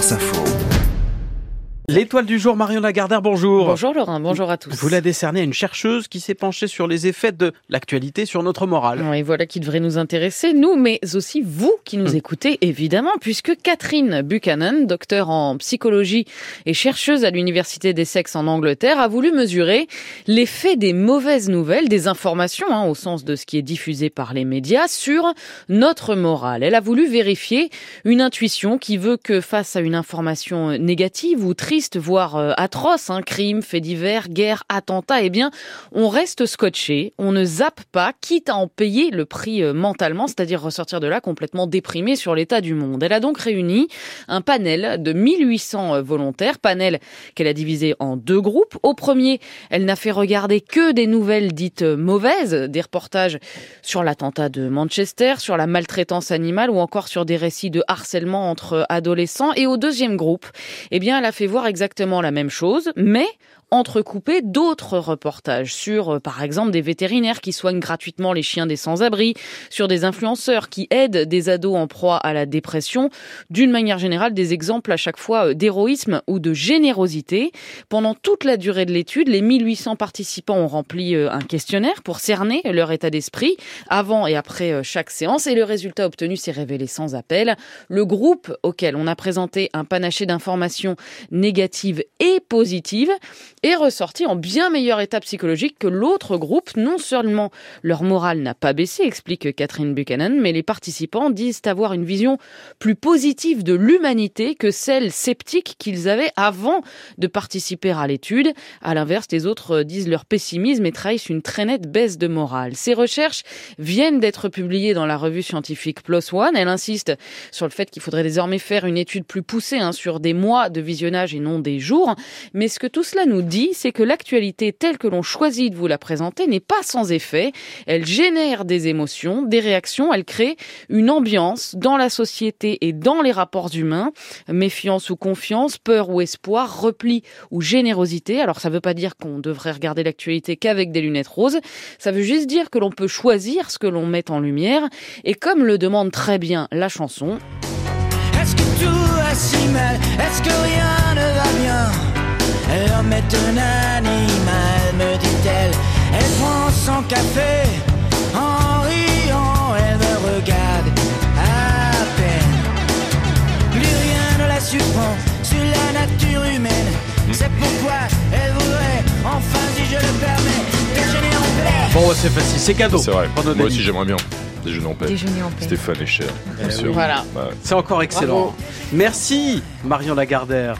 France Info. L'étoile du jour, Marion Lagardère, bonjour. Bonjour Laurent, bonjour à tous. Vous la décernez à une chercheuse qui s'est penchée sur les effets de l'actualité sur notre morale. Oui, voilà qui devrait nous intéresser, nous, mais aussi vous qui nous écoutez, évidemment, puisque Catherine Buchanan, docteur en psychologie et chercheuse à l'Université des sexes en Angleterre, a voulu mesurer l'effet des mauvaises nouvelles, des informations, hein, au sens de ce qui est diffusé par les médias, sur notre morale. Elle a voulu vérifier une intuition qui veut que face à une information négative ou triste, voire euh, atroce, hein, crime, faits divers, guerre, attentat, eh bien, on reste scotché, on ne zappe pas, quitte à en payer le prix euh, mentalement, c'est-à-dire ressortir de là complètement déprimé sur l'état du monde. Elle a donc réuni un panel de 1800 euh, volontaires, panel qu'elle a divisé en deux groupes. Au premier, elle n'a fait regarder que des nouvelles dites mauvaises, des reportages sur l'attentat de Manchester, sur la maltraitance animale ou encore sur des récits de harcèlement entre adolescents. Et au deuxième groupe, eh bien, elle a fait voir exactement la même chose, mais entrecoupé d'autres reportages sur, euh, par exemple, des vétérinaires qui soignent gratuitement les chiens des sans-abri, sur des influenceurs qui aident des ados en proie à la dépression, d'une manière générale des exemples à chaque fois euh, d'héroïsme ou de générosité. Pendant toute la durée de l'étude, les 1800 participants ont rempli euh, un questionnaire pour cerner leur état d'esprit avant et après chaque séance et le résultat obtenu s'est révélé sans appel. Le groupe auquel on a présenté un panaché d'informations négatives et positives est ressorti en bien meilleur état psychologique que l'autre groupe. Non seulement leur morale n'a pas baissé, explique Catherine Buchanan, mais les participants disent avoir une vision plus positive de l'humanité que celle sceptique qu'ils avaient avant de participer à l'étude. À l'inverse, les autres disent leur pessimisme et trahissent une très nette baisse de morale. Ces recherches viennent d'être publiées dans la revue scientifique PLOS ONE. Elle insiste sur le fait qu'il faudrait désormais faire une étude plus poussée hein, sur des mois de visionnage et non des jours. Mais ce que tout cela nous dit, c'est que l'actualité telle que l'on choisit de vous la présenter n'est pas sans effet. Elle génère des émotions, des réactions, elle crée une ambiance dans la société et dans les rapports humains, méfiance ou confiance, peur ou espoir, repli ou générosité. Alors ça ne veut pas dire qu'on devrait regarder l'actualité qu'avec des lunettes roses, ça veut juste dire que l'on peut choisir ce que l'on met en lumière et comme le demande très bien la chanson. Est-ce que tout va si mal? Est-ce que rien ne va bien? L'homme est un animal, me dit-elle. Elle prend son café en riant, elle me regarde à peine. Plus rien ne la surprend sur la nature humaine. C'est pourquoi elle voudrait, enfin si je le permets, déjeuner en paix. Bon, c'est facile, c'est cadeau. C'est vrai. pour nos Moi amis. aussi, j'aimerais bien. Déjeuner en paix. Déjeuner en paix. Stéphane est cher. bien sûr. Voilà. Ouais. C'est encore excellent. Bravo. Merci, Marion Lagardère.